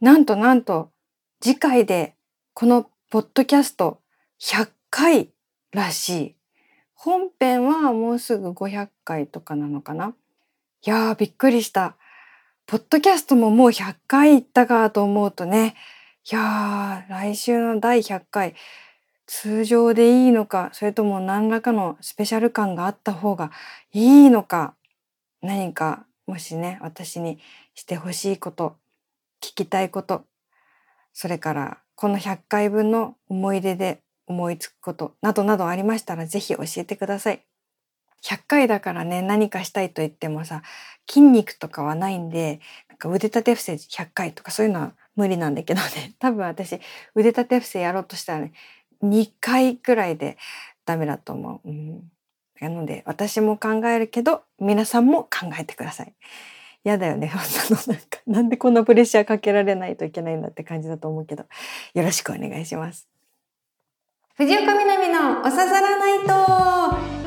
なんとなんと次回でこのポッドキャスト100回らしい。本編はもうすぐ500回とかなのかないやーびっくりした。ポッドキャストももう100回いったかと思うとね、いやー来週の第100回通常でいいのか、それとも何らかのスペシャル感があった方がいいのか、何かもしね、私にしてほしいこと、聞きたいこと、それからこの100回分の思い出で思いつくことなどなどありましたらぜひ教えてください。100回だからね何かしたいと言ってもさ筋肉とかはないんでなんか腕立て伏せ100回とかそういうのは無理なんだけどね 多分私腕立て伏せやろうとしたらね2回くらいでダメだと思う。うん、なので私も考えるけど皆さんも考えてください。嫌だよね。そのなんかなんでこんなプレッシャーかけられないといけないんだって感じだと思うけど。よろしくお願いします。藤岡みなみのおささらないと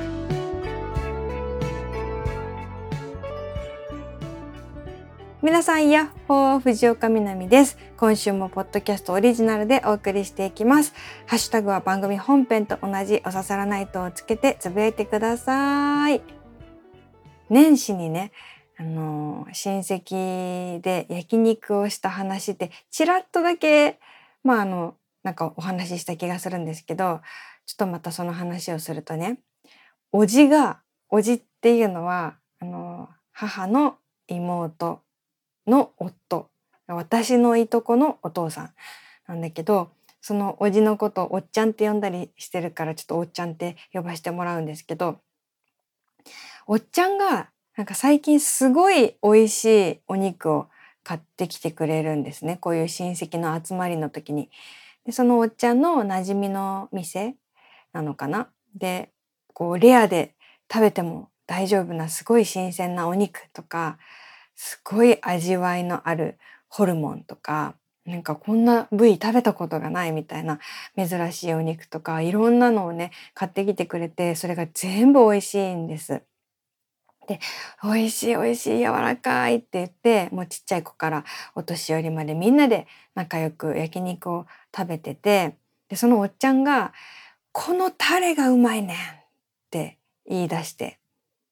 皆さんやっほー藤岡みなみです。今週もポッドキャストオリジナルでお送りしていきます。ハッシュタグは番組本編と同じおささらないとをつけてつぶやいてください。年始にねあの親戚で焼肉をした話ってちらっとだけまああのなんかお話しした気がするんですけどちょっとまたその話をするとねおじがおじっていうのはあの母の妹の夫私のいとこのお父さんなんだけどそのおじのことをおっちゃんって呼んだりしてるからちょっとおっちゃんって呼ばしてもらうんですけどおっちゃんがなんか最近すごい美味しいお肉を買ってきてくれるんですねこういう親戚の集まりの時に。でそのおっちゃんの馴染みの店なのかなでこうレアで食べても大丈夫なすごい新鮮なお肉とかすごい味わいのあるホルモンとかなんかこんな部位食べたことがないみたいな珍しいお肉とかいろんなのをね買ってきてくれてそれが全部美味しいんです。で「美味しい美味しい柔らかい」って言ってもうちっちゃい子からお年寄りまでみんなで仲良く焼肉を食べててでそのおっちゃんが「このタレがうまいねん」って言い出して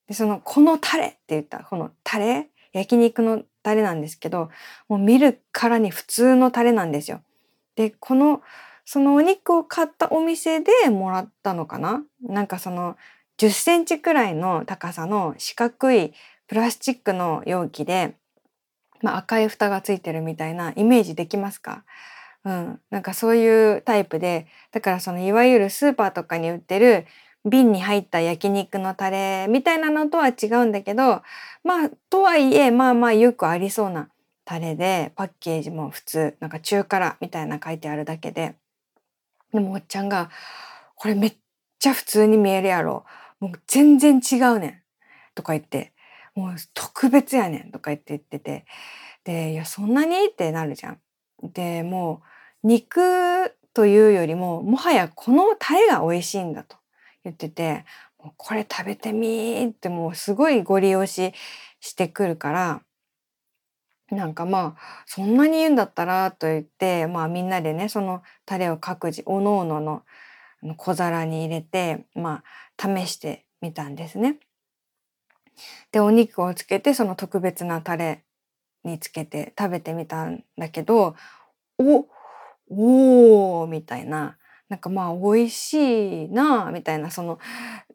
でその「このタレ」って言ったこのタレ焼肉のタレなんですけどもう見るからに普通のタレなんですよ。でこのそのお肉を買ったお店でもらったのかな？なんかその10センチくらいの高さの四角いプラスチックの容器で、まあ、赤い蓋がついてるみたいなイメージできますか？うん、なんかそういうタイプでだからそのいわゆるスーパーとかに売ってる瓶に入った焼肉のタレみたいなのとは違うんだけどまあとはいえまあまあよくありそうなタレでパッケージも普通なんか中辛みたいな書いてあるだけで。でもおっちゃんが「これめっちゃ普通に見えるやろ。もう全然違うねん」とか言って「もう特別やねん」とか言って言っててで「いやそんなに?」ってなるじゃん。でもう肉というよりももはやこのタレが美味しいんだと言ってて「もうこれ食べてみー」ってもうすごいご利用ししてくるからなんかまあそんなに言うんだったらと言ってまあみんなでねそのタレを各自おのおのの小皿に入れてまあ試してみたんですね。でお肉をつけてその特別なタレにつけて食べてみたんだけどおおーみたいななんかまあ美味しいなみたいなその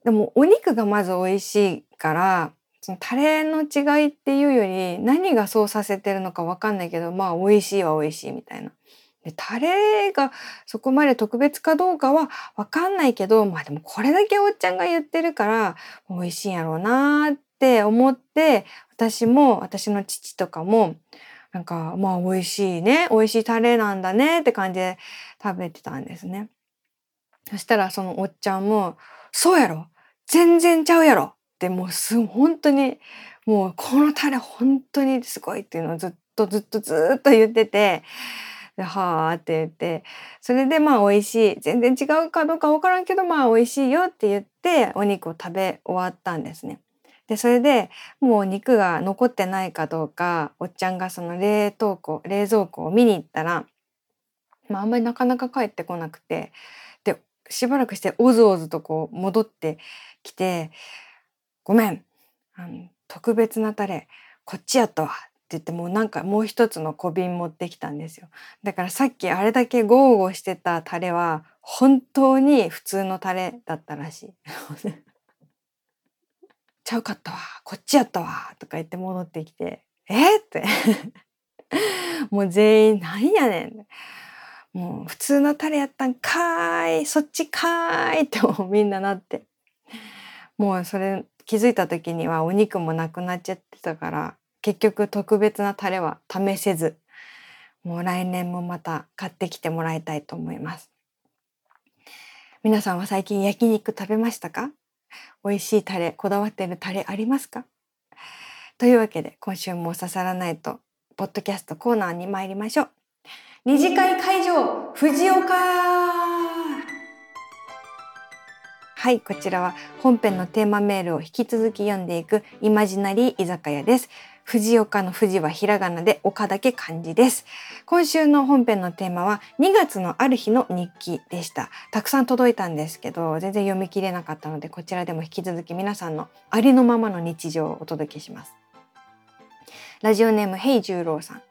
でもお肉がまず美味しいからそのタレの違いっていうより何がそうさせてるのか分かんないけどまあ美味しいは美味しいみたいな。でタレがそこまで特別かどうかは分かんないけどまあでもこれだけおっちゃんが言ってるから美味しいんやろうなって思って私も私の父とかもなんかまあ美味しいね美味しいタレなんだねって感じで食べてたんですね。そしたらそのおっちゃんも「そうやろ全然ちゃうやろ!」ってもうす本当にもうこのタレ本当にすごいっていうのをずっとずっとずっと言っててではあって言って。それでまあ美味しい。全然違うかどうか分からんけどまあ美味しいよって言ってお肉を食べ終わったんですね。でそれでもう肉が残ってないかどうかおっちゃんがその冷凍庫冷蔵庫を見に行ったら、まあ、あんまりなかなか帰ってこなくて。でしばらくしておずおずとこう戻ってきて「ごめん。あの特別なタレこっちやったわ」っ言ってもうなんかもう一つの小瓶持ってきたんですよ。だからさっきあれだけゴーゴーしてたタレは本当に普通のタレだったらしい。ちゃうかったわこっちやったわとか言って戻ってきて。えって。もう全員なんやねんもう普通のタレやったんかーいそっちかーいってもうみんななって。もうそれ気づいた時にはお肉もなくなっちゃってたから結局特別なタレは試せずもう来年もまた買ってきてもらいたいと思います。皆さんは最近焼肉食べましたか？美味しいタレこだわってるタレありますか？というわけで今週も刺さらないとポッドキャストコーナーに参りましょう。二次会会場藤岡！はいこちらは本編のテーマメールを引き続き読んでいくイマジナリー居酒屋です。藤岡の藤はひらがなで岡だけ漢字です。今週の本編のテーマは2月のある日の日記でした。たくさん届いたんですけど、全然読み切れなかったので、こちらでも引き続き皆さんのありのままの日常をお届けします。ラジオネームヘイ十郎さん。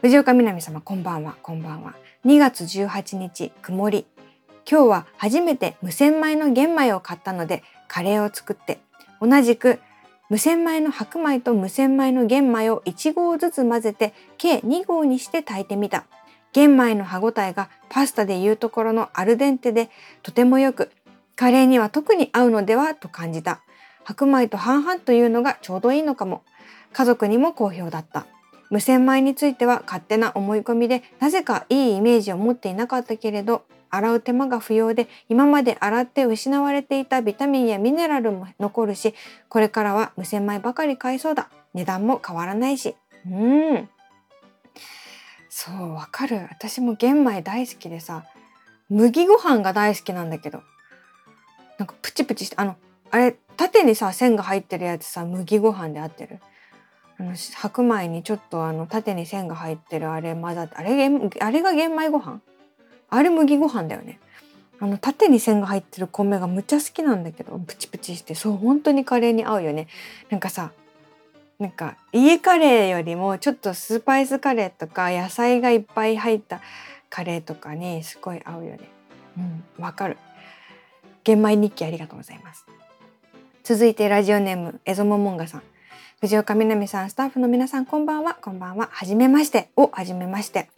藤岡みなみ様こんばんは、こんばんは。2月18日、曇り。今日は初めて無洗米の玄米を買ったので、カレーを作って、同じく無洗米の白米と無洗米の玄米を1合ずつ混ぜて計2合にして炊いてみた。玄米の歯ごたえがパスタでいうところのアルデンテでとてもよく、カレーには特に合うのではと感じた。白米と半々というのがちょうどいいのかも。家族にも好評だった。無洗米については勝手な思い込みでなぜかいいイメージを持っていなかったけれど洗う手間が不要で今まで洗って失われていたビタミンやミネラルも残るしこれからは無洗米ばかり買いそうだ。値段も変わらないし。うん。そうわかる。私も玄米大好きでさ麦ご飯が大好きなんだけどなんかプチプチしてあのあれ縦にさ線が入ってるやつさ麦ご飯で合ってる？あの白米にちょっとあの縦に線が入ってるあれ混ざってあれあれが玄米ご飯？あれ麦ご飯だよね。あの縦に線が入ってる米がむちゃ好きなんだけどプチプチしてそう本当にカレーに合うよね。なんかさなんか家カレーよりもちょっとスパイスカレーとか野菜がいっぱい入ったカレーとかにすごい合うよね。うんわかる。玄米日記ありがとうございます。続いてラジオネームエゾモモンガさん。藤岡みなみさん、スタッフの皆さん、こんばんは。こんばんは。はじめまして。をはじめまして。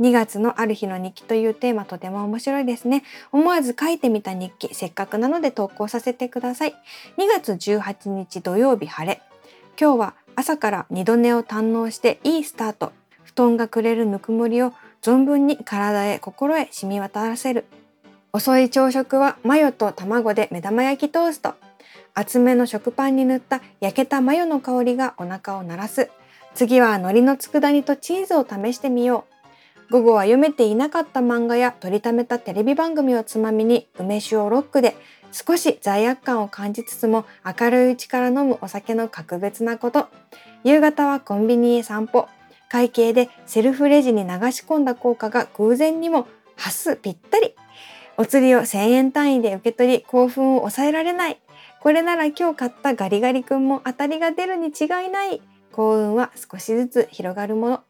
2月のある日の日記というテーマ、とても面白いですね。思わず書いてみた日記、せっかくなので投稿させてください。2月18日土曜日晴れ。今日は朝から二度寝を堪能していいスタート。布団がくれるぬくもりを存分に体へ心へ染み渡らせる。遅い朝食はマヨと卵で目玉焼きトースト。厚めの食パンに塗った焼けたマヨの香りがお腹を鳴らす。次は海苔の佃煮とチーズを試してみよう。午後は読めていなかった漫画や取りためたテレビ番組をつまみに梅酒をロックで少し罪悪感を感じつつも明るいうちから飲むお酒の格別なこと。夕方はコンビニへ散歩。会計でセルフレジに流し込んだ効果が偶然にもハスぴったり。お釣りを1000円単位で受け取り興奮を抑えられない。これなら今日買ったガリガリ君も当たりが出るに違いない。幸運は少しずつ広がるもの。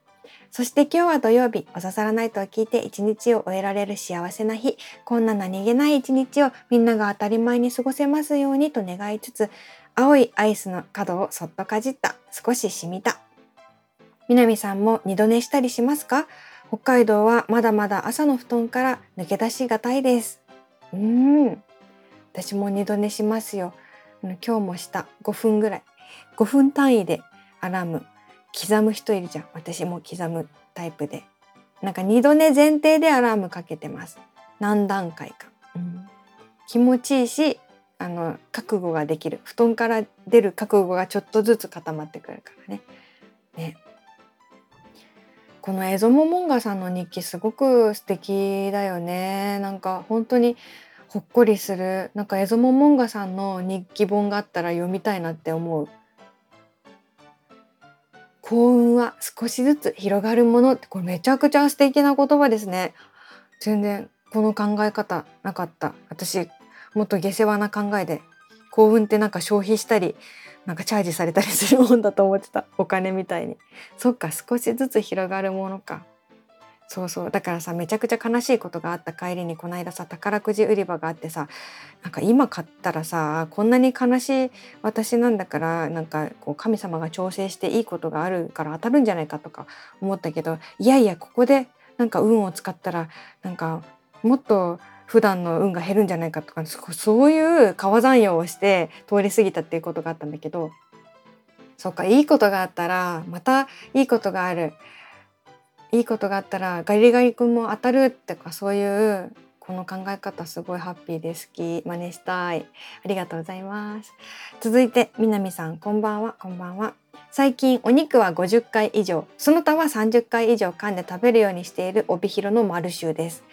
そして今日は土曜日、お刺さらないと聞いて一日を終えられる幸せな日。こんな何気ない一日をみんなが当たり前に過ごせますようにと願いつつ、青いアイスの角をそっとかじった。少し染みた。南さんも二度寝したりしますか？北海道はまだまだ朝の布団から抜け出しがたいです。うーん。私も二度寝しますよ。今日もした5分ぐらい。5分単位でアラーム。刻む人いるじゃん。私も刻むタイプで。なんか二度寝前提でアラームかけてます。何段階か、うん、気持ちいいしあの覚悟ができる。布団から出る覚悟がちょっとずつ固まってくるからね。ね。このエゾモモンガさんの日記すごく素敵だよね。なんか本当にほっこりするなんかエゾモモンガさんの日記本があったら読みたいなって思う。幸運は少しずつ広がるものってこれめちゃくちゃ素敵な言葉ですね。全然この考え方なかった。私もっと下世話な考えで幸運ってなんか消費したりなんかチャージされたりするもんだと思ってた。お金みたいに。そっか少しずつ広がるものか。そうそう。だからさめちゃくちゃ悲しいことがあった。帰りにこの間さ宝くじ売り場があってさなんか今買ったらさこんなに悲しい私なんだからなんかこう神様が調整していいことがあるから当たるんじゃないかとか思ったけどいやいやここでなんか運を使ったらなんかもっと普段の運が減るんじゃないかとかそういう川山用をして通り過ぎたっていうことがあったんだけどそっかいいことがあったらまたいいことがある。いいことがあったらガリガリ君も当たるってかそういうこの考え方すごいハッピーで好き真似したい。ありがとうございます。続いて南さんこんばんはこんばんは。最近お肉は50回以上その他は30回以上噛んで食べるようにしている帯広のマルシュです。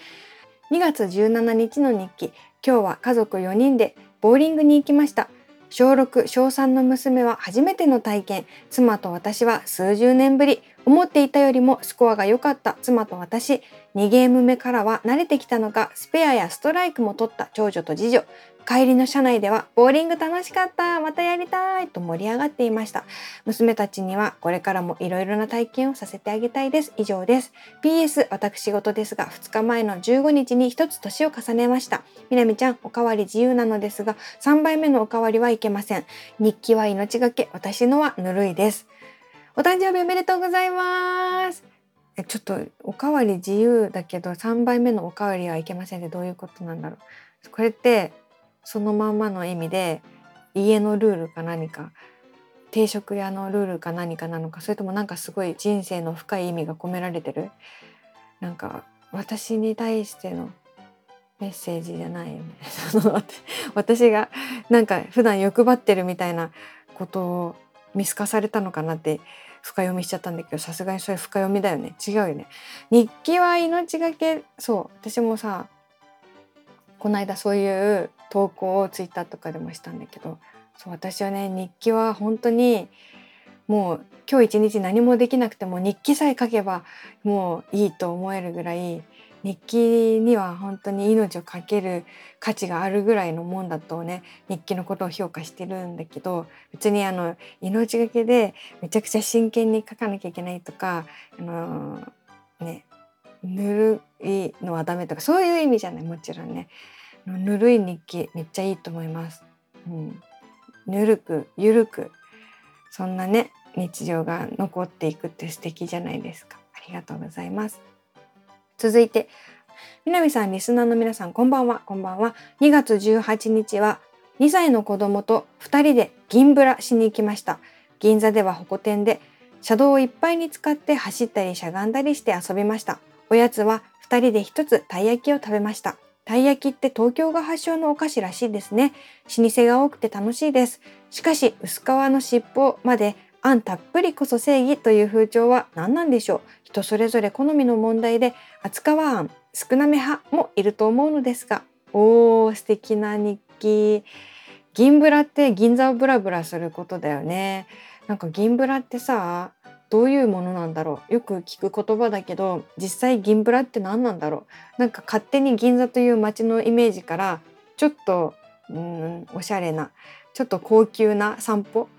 2月17日の日記今日は家族4人でボーリングに行きました。小6小3の娘は初めての体験。妻と私は数十年ぶり。思っていたよりもスコアが良かった。妻と私。2ゲーム目からは慣れてきたのか。スペアやストライクも取った長女と次女。帰りの車内ではボーリング楽しかった。またやりたい。と盛り上がっていました。娘たちにはこれからもいろいろな体験をさせてあげたいです。以上です。PS 私事ですが2日前の15日に1つ年を重ねました。みなみちゃんおかわり自由なのですが3杯目のおかわりはいけません。日記は命がけ。私のはぬるいです。お誕生日おめでとうございます。えちょっとおかわり自由だけど3杯目のおかわりはいけませんってどういうことなんだろう。これってそのまんまの意味で家のルールか何か定食屋のルールか何かなのかそれともなんかすごい人生の深い意味が込められてる。なんか私に対してのメッセージじゃない。よね私がなんか普段欲張ってるみたいなことを見透かされたのかなって深読みしちゃったんだけどさすがにそれ深読みだよね。違うよね。日記は命がけ。そう。私もさこの間そういう投稿をツイッターとかでもしたんだけどそう私はね日記は本当にもう今日一日何もできなくても日記さえ書けばもういいと思えるぐらい日記には本当に命を懸ける価値があるぐらいのもんだとね日記のことを評価してるんだけど別にあの命がけでめちゃくちゃ真剣に書かなきゃいけないとかあのねぬるいのはダメとかそういう意味じゃないもちろんねぬるい日記めっちゃいいと思います。うん、ぬるくゆるくそんなね日常が残っていくって素敵じゃないですか。ありがとうございます。続いて、南さん、リスナーの皆さん、こんばんは、こんばんは。2月18日は、2歳の子供と2人で銀ブラしに行きました。銀座ではホコ天で、車道をいっぱいに使って走ったりしゃがんだりして遊びました。おやつは2人で1つたい焼きを食べました。たい焼きって東京が発祥のお菓子らしいですね。老舗が多くて楽しいです。しかし、薄皮の尻尾まであんたっぷりこそ正義という風潮は何なんでしょう人それぞれ好みの問題で扱わん少なめ派もいると思うのですがおー素敵な日記。銀ブラって銀座をブラブラすることだよね。なんか銀ブラってさどういうものなんだろう。よく聞く言葉だけど実際銀ブラって何なんだろう。なんか勝手に銀座という街のイメージからちょっとうんおしゃれなちょっと高級な散歩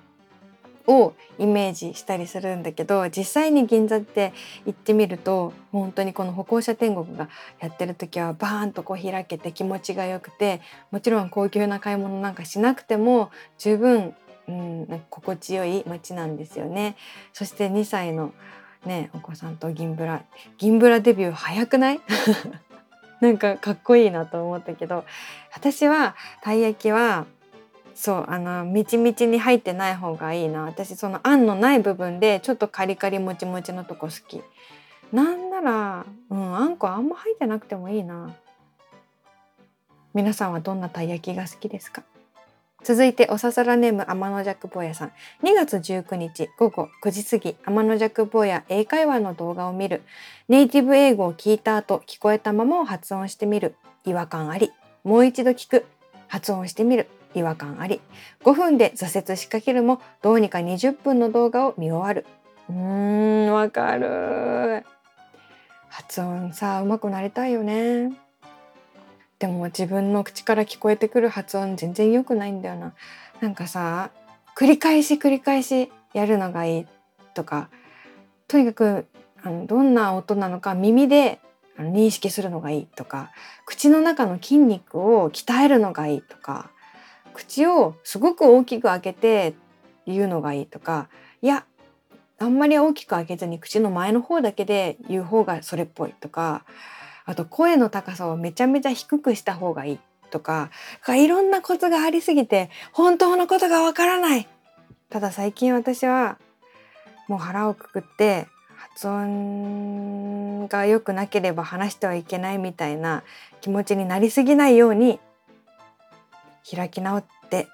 をイメージしたりするんだけど実際に銀座って行ってみると本当にこの歩行者天国がやってる時はバーンとこう開けて気持ちがよくてもちろん高級な買い物なんかしなくても十分、うん、心地よい街なんですよね。そして2歳のねお子さんと銀ブラ銀ブラデビュー早くない？なんかかっこいいなと思ったけど私はたい焼きはそうあのみちみちに入ってない方がいいな。私そのあんのない部分でちょっとカリカリもちもちのとこ好き。なんならうんあんこあんま入ってなくてもいいな。皆さんはどんなたい焼きが好きですか？続いておささらネーム天の弱坊やさん。2月19日午後9時過ぎ天の弱坊や英会話の動画を見る。ネイティブ英語を聞いた後聞こえたままを発音してみる。違和感あり。もう一度聞く。発音してみる。違和感あり5分で挫折しかけるもどうにか20分の動画を見終わる。うーんわかる。発音さうまくなりたいよね。でも自分の口から聞こえてくる発音全然良くないんだよな。なんかさ繰り返し繰り返しやるのがいいとかとにかくあのどんな音なのか耳で認識するのがいいとか口の中の筋肉を鍛えるのがいいとか口をすごく大きく開けて言うのがいいとかいやあんまり大きく開けずに口の前の方だけで言う方がそれっぽいとかあと声の高さをめちゃめちゃ低くした方がいいとかいろんなことがありすぎて本当のことがわからない。ただ最近私はもう腹をくくって発音が良くなければ話してはいけないみたいな気持ちになりすぎないように開き直って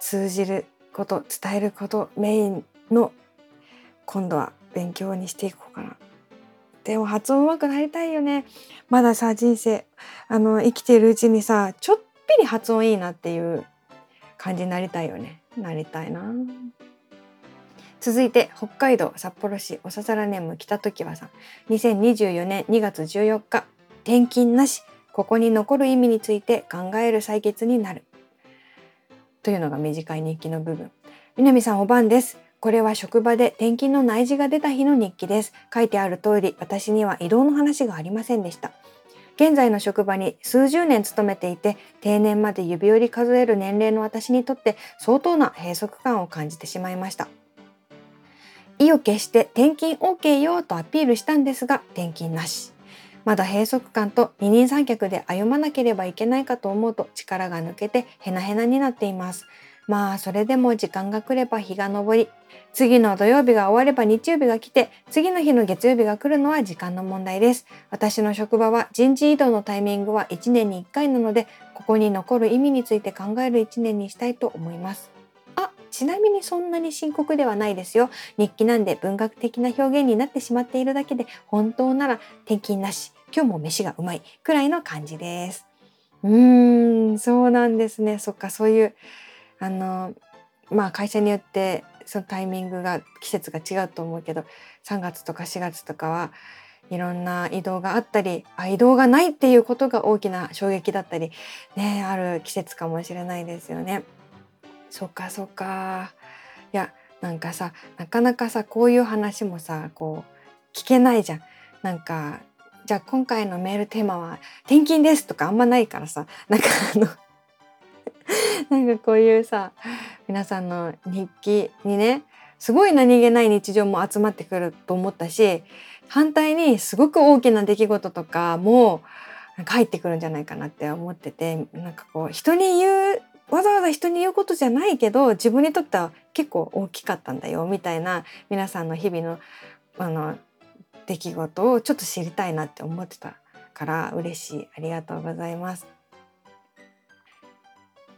通じること伝えることメインの今度は勉強にしていこうかな。でも発音上手くなりたいよね。まださ人生あの生きているうちにさちょっぴり発音いいなっていう感じになりたいよね。なりたいな。続いて北海道札幌市おささらネーム北時はさん2024年2月14日転勤なしここに残る意味について考える採決になる。というのが短い日記の部分。南さんお晩です。これは職場で転勤の内示が出た日の日記です。書いてある通り私には移動の話がありませんでした。現在の職場に数十年勤めていて定年まで指折り数える年齢の私にとって相当な閉塞感を感じてしまいました。意を決して転勤 OK よとアピールしたんですが転勤なし。まだ閉塞感と二人三脚で歩まなければいけないかと思うと力が抜けてヘナヘナになっています。まあそれでも時間が来れば日が昇り次の土曜日が終われば日曜日が来て次の日の月曜日が来るのは時間の問題です。私の職場は人事異動のタイミングは1年に1回なのでここに残る意味について考える1年にしたいと思います。ちなみにそんなに深刻ではないですよ。日記なんで文学的な表現になってしまっているだけで、本当なら転勤なし、今日も飯がうまいくらいの感じです。うーん、そうなんですね。そっか、そういう、あの、まあ会社によってそのタイミングが、季節が違うと思うけど、3月とか4月とかはいろんな移動があったりあ移動がないっていうことが大きな衝撃だったりねある季節かもしれないですよね。そっかそっかいやなんかさなかなかさこういう話もさこう聞けないじゃん。なんかじゃあ今回のメールテーマは転勤ですとかあんまないからさなんかあの なんかこういうさ皆さんの日記にねすごい何気ない日常も集まってくると思ったし反対にすごく大きな出来事とかも入ってくるんじゃないかなって思っててなんかこう人に言うわざわざ人に言うことじゃないけど自分にとっては結構大きかったんだよみたいな皆さんの日々のあの出来事をちょっと知りたいなって思ってたから嬉しい。ありがとうございます。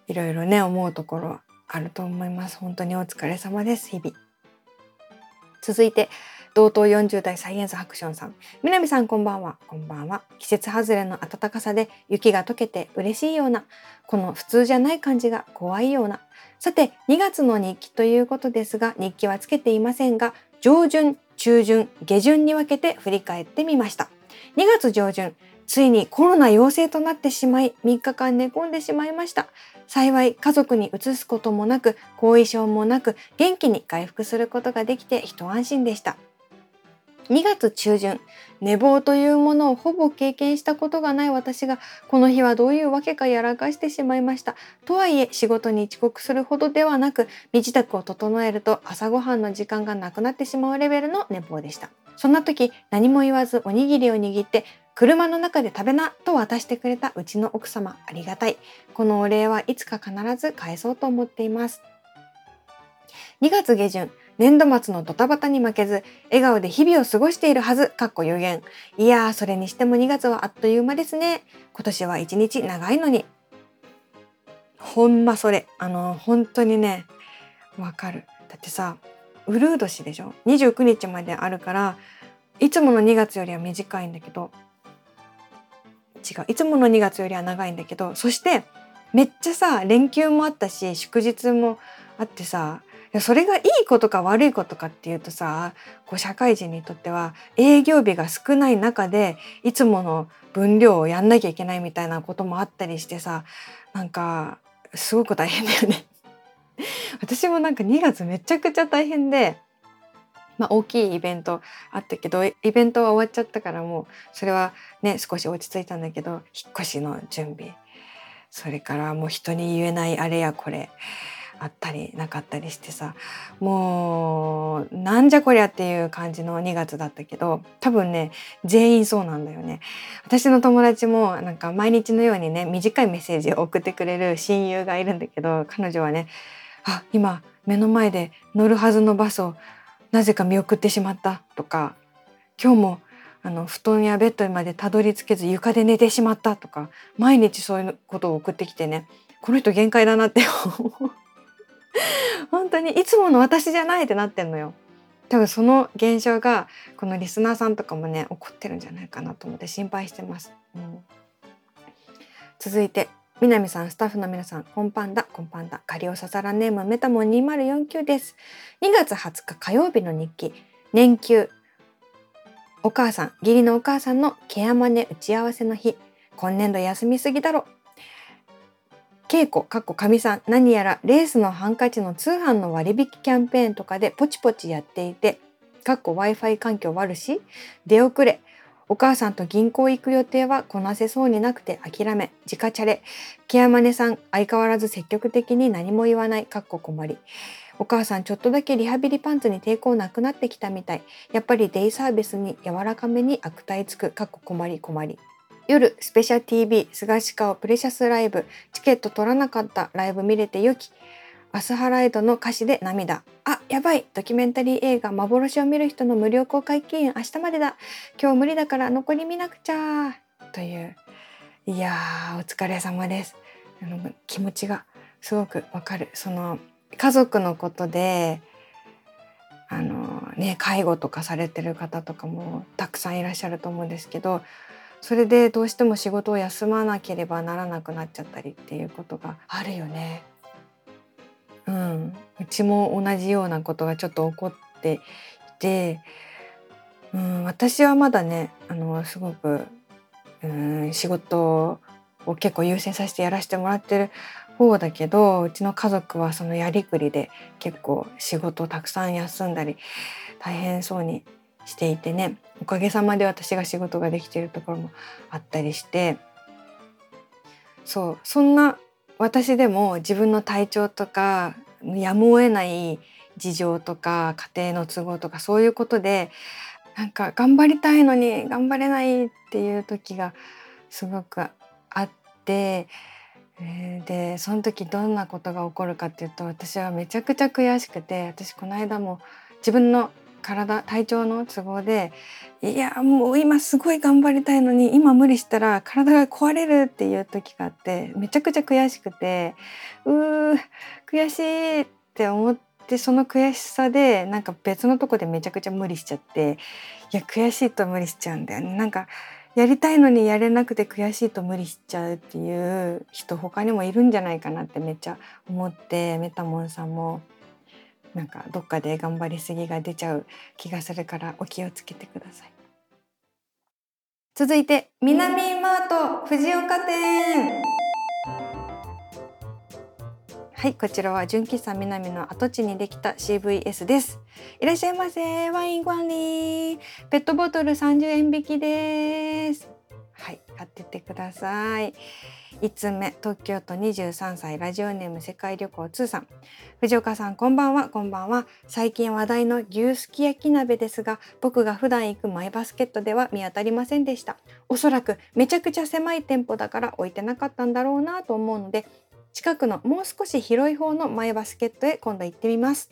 いろいろね思うところあると思います。本当にお疲れ様です日々。続いて同等40代サイエンスハクションさん。南さんこんばんは。こんばんは。季節外れの暖かさで雪が溶けて嬉しいような、この普通じゃない感じが怖いような。さて、2月の日記ということですが、日記はつけていませんが、上旬、中旬、下旬に分けて振り返ってみました。2月上旬、ついにコロナ陽性となってしまい、3日間寝込んでしまいました。幸い家族に移すこともなく、後遺症もなく、元気に回復することができて一安心でした。2月中旬寝坊というものをほぼ経験したことがない私がこの日はどういうわけかやらかしてしまいました。とはいえ仕事に遅刻するほどではなく身支度を整えると朝ごはんの時間がなくなってしまうレベルの寝坊でした。そんな時何も言わずおにぎりを握って車の中で食べなと渡してくれたうちの奥様ありがたい。このお礼はいつか必ず返そうと思っています。2月下旬年度末のドタバタに負けず、笑顔で日々を過ごしているはず、かっこ有限。いやー、それにしても2月はあっという間ですね。今年は一日長いのに。ほんまそれ。あの、本当にね、わかる。だってさ、ウルー年でしょ ?29 日まであるから、いつもの2月よりは短いんだけど、違ういつもの2月よりは長いんだけどそしてめっちゃさ連休もあったし祝日もあってさそれがいいことか悪いことかっていうとさこう社会人にとっては営業日が少ない中でいつもの分量をやんなきゃいけないみたいなこともあったりしてさなんかすごく大変だよね。私もなんか2月めちゃくちゃ大変でまあ、大きいイベントあったけどイベントは終わっちゃったからもうそれはね少し落ち着いたんだけど引っ越しの準備。それからもう人に言えないあれやこれ。あったりなかったりしてさもうなんじゃこりゃっていう感じの2月だったけど多分ね全員そうなんだよね。私の友達もなんか毎日のようにね短いメッセージを送ってくれる親友がいるんだけど彼女はねあ今目の前で乗るはずのバスをなぜか見送ってしまったとか今日もあの布団やベッドまでたどり着けず床で寝てしまったとか毎日そういうことを送ってきてねこの人限界だなって 本当にいつもの私じゃないってなってんのよ。多分その現象がこのリスナーさんとかもね起こってるんじゃないかなと思って心配してます。うん、続いて南さん、スタッフの皆さん、こんぱんだ、こんぱんだ。カリオササラネームメタモン2049です。2月20日火曜日の日記、年休。お母さん、義理のお母さんのケアマネ打ち合わせの日。今年度休みすぎだろ。稽古、かっこかみさん、何やらレースのハンカチの通販の割引キャンペーンとかでポチポチやっていて、かっこ Wi-Fi 環境悪し、出遅れ、お母さんと銀行行く予定はこなせそうになくて諦め、直チャレ。ケアマネさん、相変わらず積極的に何も言わない、かっこ困り。お母さんちょっとだけリハビリパンツに抵抗なくなってきたみたい。やっぱりデイサービスに柔らかめに悪態つく、かっこ困り困り。夜、スペシャ TV、菅氏顔プレシャスライブ、チケット取らなかったライブ見れてよき。アスハライドの歌詞で涙。あ、やばいドキュメンタリー映画幻を見る人の無料公開期限明日までだ今日無理だから残り見なくちゃという。いやー、お疲れ様です。あの気持ちがすごくわかる。その家族のことで、あのね、介護とかされてる方とかもたくさんいらっしゃると思うんですけど、それでどうしても仕事を休まなければならなくなっちゃったりっていうことがあるよね。うん、うちも同じようなことがちょっと起こっていて、うん、私はまだねあのすごく、うん、仕事を結構優先させてやらせてもらってる方だけどうちの家族はそのやりくりで結構仕事をたくさん休んだり大変そうにしていてねおかげさまで私が仕事ができているところもあったりしてそうそんな私でも自分の体調とかやむを得ない事情とか家庭の都合とかそういうことでなんか頑張りたいのに頑張れないっていう時がすごくあって、でその時どんなことが起こるかっていうと私はめちゃくちゃ悔しくて私この間も自分の体体調の都合でいやもう今すごい頑張りたいのに今無理したら体が壊れるっていう時があってめちゃくちゃ悔しくてうー悔しいって思ってその悔しさでなんか別のとこでめちゃくちゃ無理しちゃっていや悔しいと無理しちゃうんだよね。なんかやりたいのにやれなくて悔しいと無理しちゃうっていう人他にもいるんじゃないかなってめっちゃ思ってメタモンさんもなんかどっかで頑張りすぎが出ちゃう気がするからお気をつけてください。続いて南マート藤岡店。はいこちらは純喫茶南の跡地にできた CVS です。いらっしゃいませワイン管理ペットボトル30円引きです。はい買ってってください。5つ目東京都23歳ラジオネーム世界旅行通さん藤岡さんこんばんは。こんばんは。最近話題の牛すき焼き鍋ですが僕が普段行くマイバスケットでは見当たりませんでした。おそらくめちゃくちゃ狭い店舗だから置いてなかったんだろうなと思うので近くのもう少し広い方のマイバスケットへ今度行ってみます。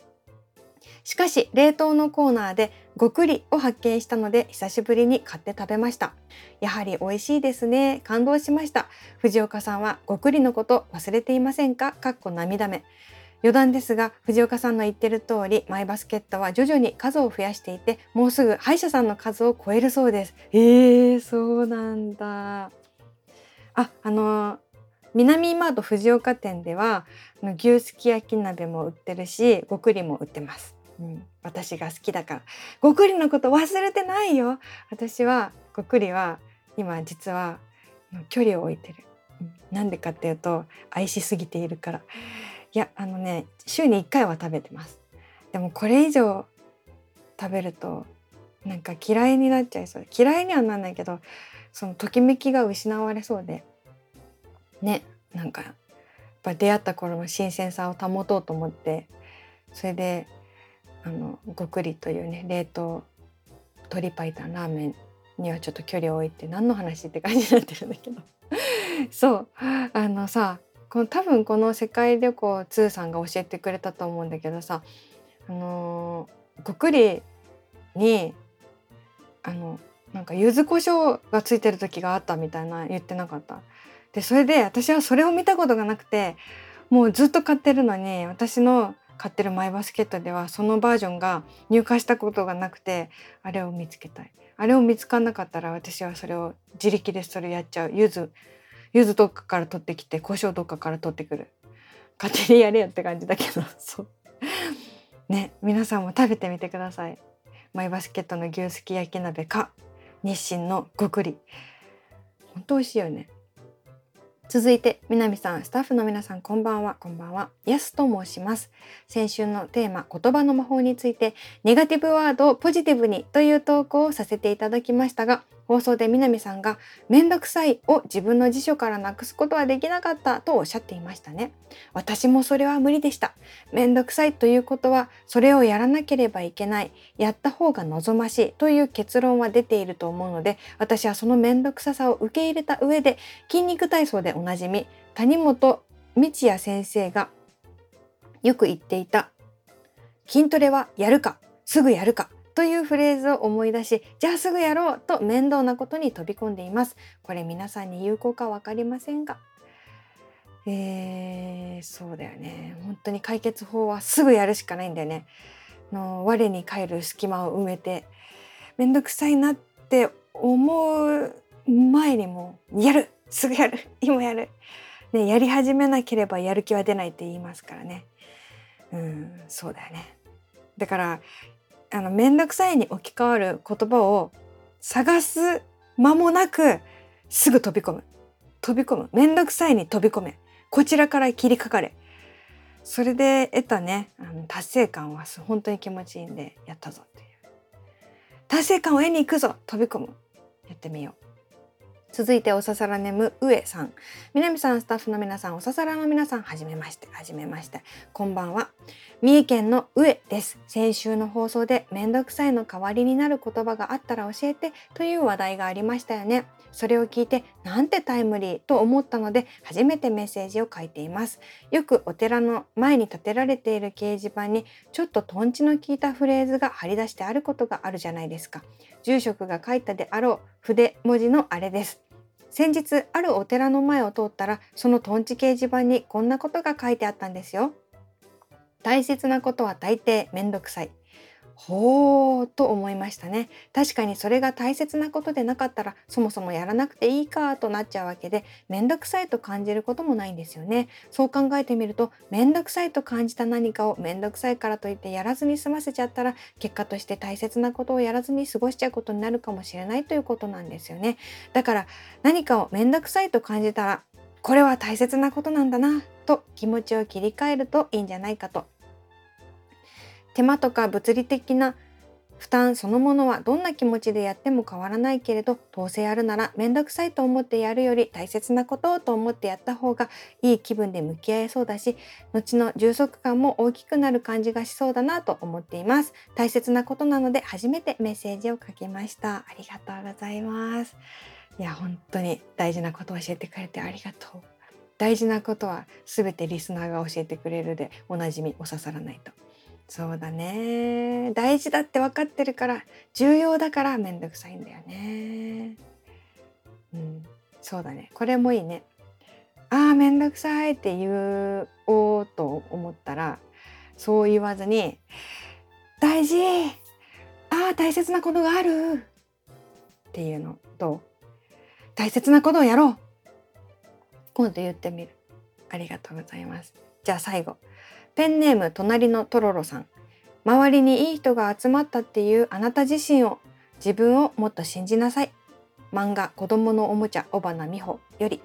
しかし冷凍のコーナーでごくりを発見したので久しぶりに買って食べました。やはり美味しいですね。感動しました。藤岡さんはごくりのこと忘れていませんか？かっこ涙目。余談ですが藤岡さんの言ってる通りマイバスケットは徐々に数を増やしていてもうすぐ歯医者さんの数を超えるそうです。えー、そうなんだ。ああの南今戸藤岡店では牛すき焼き鍋も売ってるしごくりも売ってます、うん、私が好きだから。ごくりのこと忘れてないよ。私はごくりは今実は距離を置いてる。なんでかっていうと愛しすぎているから。いやあのね週に1回は食べてます。でもこれ以上食べるとなんか嫌いになっちゃいそう。嫌いにはなんないけどそのときめきが失われそうで。ねなんかやっぱ出会った頃の新鮮さを保とうと思ってそれであのごくりというね冷凍鶏白湯ラーメンにはちょっと距離を置いて何の話って感じになってるんだけど。そう。あのさこの多分この世界旅行2さんが教えてくれたと思うんだけどさあのー、ごくりにあのなんか柚子胡椒がついてる時があったみたいな言ってなかった？でそれで私はそれを見たことがなくてもうずっと買ってるのに私の買ってるマイバスケットではそのバージョンが入荷したことがなくてあれを見つけたい。あれを見つかんなかったら私はそれを自力でそれやっちゃう。柚子柚子どっかから取ってきて胡椒どっかから取ってくる。勝手にやれよって感じだけど そう。ね皆さんも食べてみてください。マイバスケットの牛すき焼き鍋か日清のごくり。本当美味しいよね。続いて南さんスタッフの皆さんこんばんは。こんばんは。やすと申します。先週のテーマ言葉の魔法についてネガティブワードをポジティブにという投稿をさせていただきましたが放送で南さんがめんどくさいを自分の辞書からなくすことはできなかったとおっしゃっていましたね。私もそれは無理でした。めんどくさいということはそれをやらなければいけない。やった方が望ましいという結論は出ていると思うので私はそのめんどくささを受け入れた上で筋肉体操でおなじみ谷本道也先生がよく言っていた筋トレはやるか？すぐやるか？というフレーズを思い出しじゃあすぐやろうと面倒なことに飛び込んでいます。これ皆さんに有効か分かりませんがえー、そうだよね。本当に解決法はすぐやるしかないんだよね。の我に返る隙間を埋めてめんどくさいなって思う前にもやる。すぐやる。今やる、ね、やり始めなければやる気は出ないって言いますからね。うんそうだよね。だからあの面倒くさいに置き換わる言葉を探す間もなくすぐ飛び込む。飛び込む。面倒くさいに飛び込め。こちらから切りかかれ。それで得たねあの達成感は本当に気持ちいいんでやったぞっていう。達成感を得に行くぞ。飛び込む。やってみよう。続いておささらネム上さん。南さんスタッフの皆さんおささらの皆さんはじめましてはじめまして。こんばんは。三重県の上です。先週の放送でめんどくさいの代わりになる言葉があったら教えてという話題がありましたよね。それを聞いてなんてタイムリーと思ったので初めてメッセージを書いていますよくお寺の前に立てられている掲示板にちょっとトンチの効いたフレーズが貼り出してあることがあるじゃないですか住職が書いたであろう筆文字のあれです先日あるお寺の前を通ったらそのトンチ掲示板にこんなことが書いてあったんですよ。大切なことは大抵めんどくさい。ほうと思いましたね。確かにそれが大切なことでなかったらそもそもやらなくていいかとなっちゃうわけで面倒くさいと感じることもないんですよね。そう考えてみると面倒くさいと感じた何かを面倒くさいからといってやらずに済ませちゃったら結果として大切なことをやらずに過ごしちゃうことになるかもしれないということなんですよね。だから何かを面倒くさいと感じたらこれは大切なことなんだなと気持ちを切り替えるといいんじゃないかと手間とか物理的な負担そのものはどんな気持ちでやっても変わらないけれどどうせやるなら面倒くさいと思ってやるより大切なことをと思ってやった方がいい気分で向き合えそうだし後の充足感も大きくなる感じがしそうだなと思っています。大切なことなので初めてメッセージを書きました。ありがとうございます。いや本当に大事なことを教えてくれてありがとう。大事なことは全てリスナーが教えてくれるでおなじみお刺さらないと。そうだね。大事だって分かってるから重要だからめんどくさいんだよね。うん。そうだね。これもいいね。あーめんどくさいって言おうと思ったらそう言わずに大事。あー大切なことがある。っていうのと大切なことをやろう。今度言ってみる。ありがとうございます。じゃあ最後。ペンネーム隣のトロロさん。周りにいい人が集まったっていうあなた自身を自分をもっと信じなさい。漫画子供のおもちゃ尾花美穂より。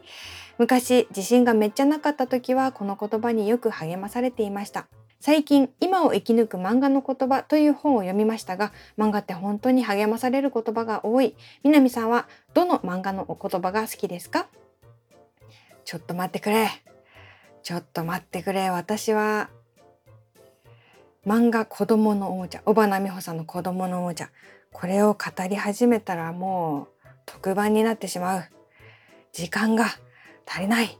昔自信がめっちゃなかった時はこの言葉によく励まされていました。最近今を生き抜く漫画の言葉という本を読みましたが漫画って本当に励まされる言葉が多い。南さんはどの漫画のお言葉が好きですか？ちょっと待ってくれ。ちょっと待ってくれ私は。漫画子供のおもちゃ尾花美穂さんの子供のおもちゃこれを語り始めたらもう特番になってしまう。時間が足りない。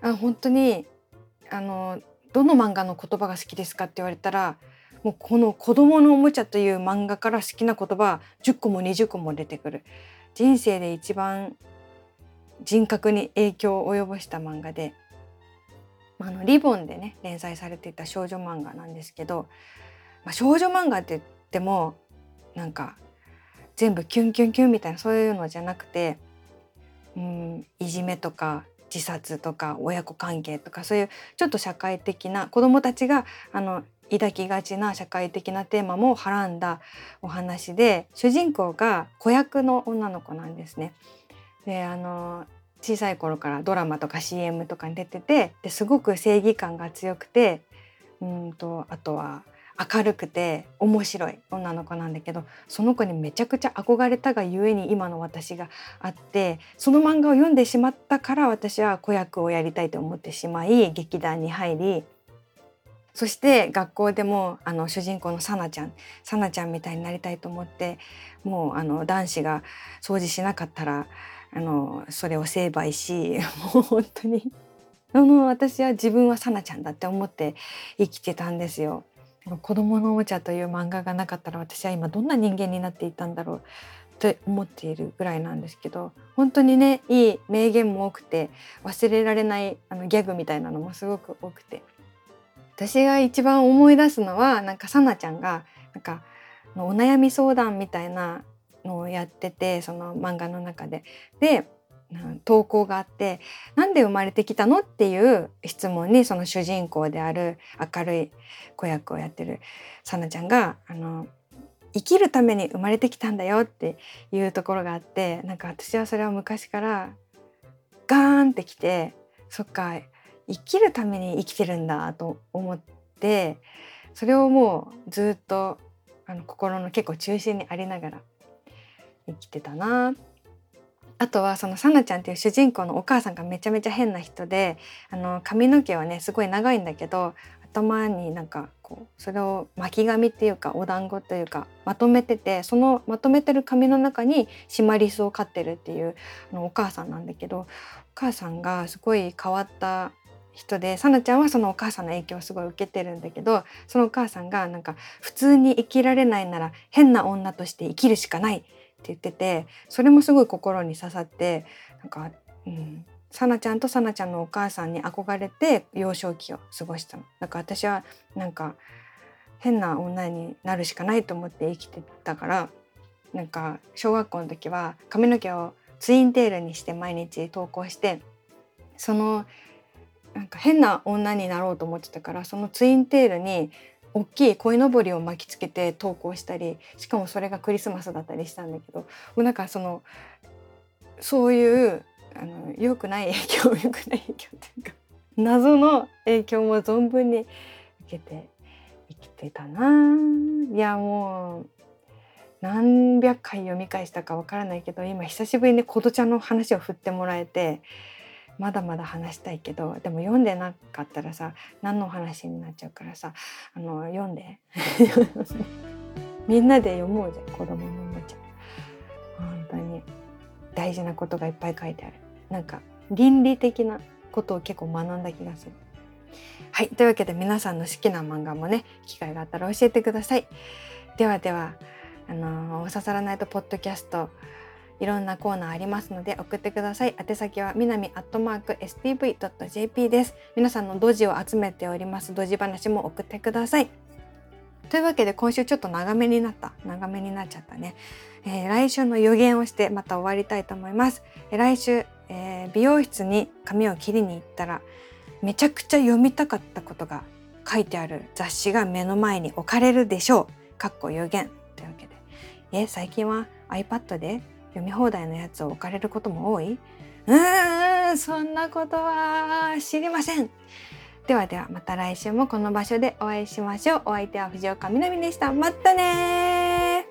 あ本当にあのどの漫画の言葉が好きですかって言われたらもうこの「子供のおもちゃ」という漫画から好きな言葉10個も20個も出てくる。人生で一番人格に影響を及ぼした漫画であのリボンでね連載されていた少女漫画なんですけど、まあ、少女漫画って言ってもなんか全部キュンキュンキュンみたいなそういうのじゃなくてうんいじめとか自殺とか親子関係とかそういうちょっと社会的な子どもたちがあの抱きがちな社会的なテーマもはらんだお話で主人公が子役の女の子なんですね。であの小さい頃からドラマとか CM とかに出ててですごく正義感が強くてうんとあとは明るくて面白い女の子なんだけどその子にめちゃくちゃ憧れたがゆえに今の私があってその漫画を読んでしまったから私は子役をやりたいと思ってしまい劇団に入りそして学校でもあの主人公のさなちゃんさなちゃんみたいになりたいと思ってもうあの男子が掃除しなかったらあのそれを成敗し もう本当にあの私は自分はさなちゃんだって思って生きてたんですよ。子供のおもちゃという漫画がなかったら私は今どんな人間になっていたんだろうって思っているぐらいなんですけど本当にねいい名言も多くて忘れられないあのギャグみたいなのもすごく多くて私が一番思い出すのはなんかさなちゃんがなんかお悩み相談みたいなのをやっててその漫画の中で。で投稿があって「なんで生まれてきたの?」っていう質問にその主人公である明るい子役をやってるさなちゃんがあの生きるために生まれてきたんだよっていうところがあってなんか私はそれは昔からガーンってきてそっか生きるために生きてるんだと思ってそれをもうずっとあの心の結構中心にありながら生きてたな。あとはそのさなちゃんっていう主人公のお母さんがめちゃめちゃ変な人であの髪の毛はねすごい長いんだけど頭になんかこうそれを巻き髪っていうかお団子というかまとめててそのまとめてる髪の中にシマリスを飼ってるっていうあのお母さんなんだけどお母さんがすごい変わった人でさなちゃんはそのお母さんの影響をすごい受けてるんだけどそのお母さんがなんか普通に生きられないなら変な女として生きるしかない言っててそれもすごい心に刺さってなんか、うん、さなちゃんとさなちゃんのお母さんに憧れて幼少期を過ごしたの。だから私はなんか変な女になるしかないと思って生きてたからなんか小学校の時は髪の毛をツインテールにして毎日投稿してそのなんか変な女になろうと思ってたからそのツインテールに大きい鯉のぼりを巻きつけて投稿したりしかもそれがクリスマスだったりしたんだけどもうなんかそのそういうあの良くない影響良くない影響っていうか謎の影響も存分に受けて生きてたな。いやもう何百回読み返したかわからないけど今久しぶりに琴ちゃんの話を振ってもらえてまだまだ話したいけどでも読んでなかったらさ何の話になっちゃうからさあの読んで。みんなで読もうぜ子供のおもちゃ。本当に。大事なことがいっぱい書いてある。なんか倫理的なことを結構学んだ気がする。はいというわけで皆さんの好きな漫画もね機会があったら教えてください。ではではあのお刺さらないとポッドキャストいろんなコーナーありますので送ってください。宛先はみなみアットマーク stv.jp です。皆さんのドジを集めております。ドジ話も送ってください。というわけで今週ちょっと長めになった。長めになっちゃったね。えー、来週の予言をしてまた終わりたいと思います。えー、来週、えー、美容室に髪を切りに行ったらめちゃくちゃ読みたかったことが書いてある雑誌が目の前に置かれるでしょう。かっこ予言というわけで。え、最近は iPad で読み放題のやつを置かれることも多い？うーん、そんなことは知りません。ではではまた来週もこの場所でお会いしましょう。お相手は藤岡みなみでした。またね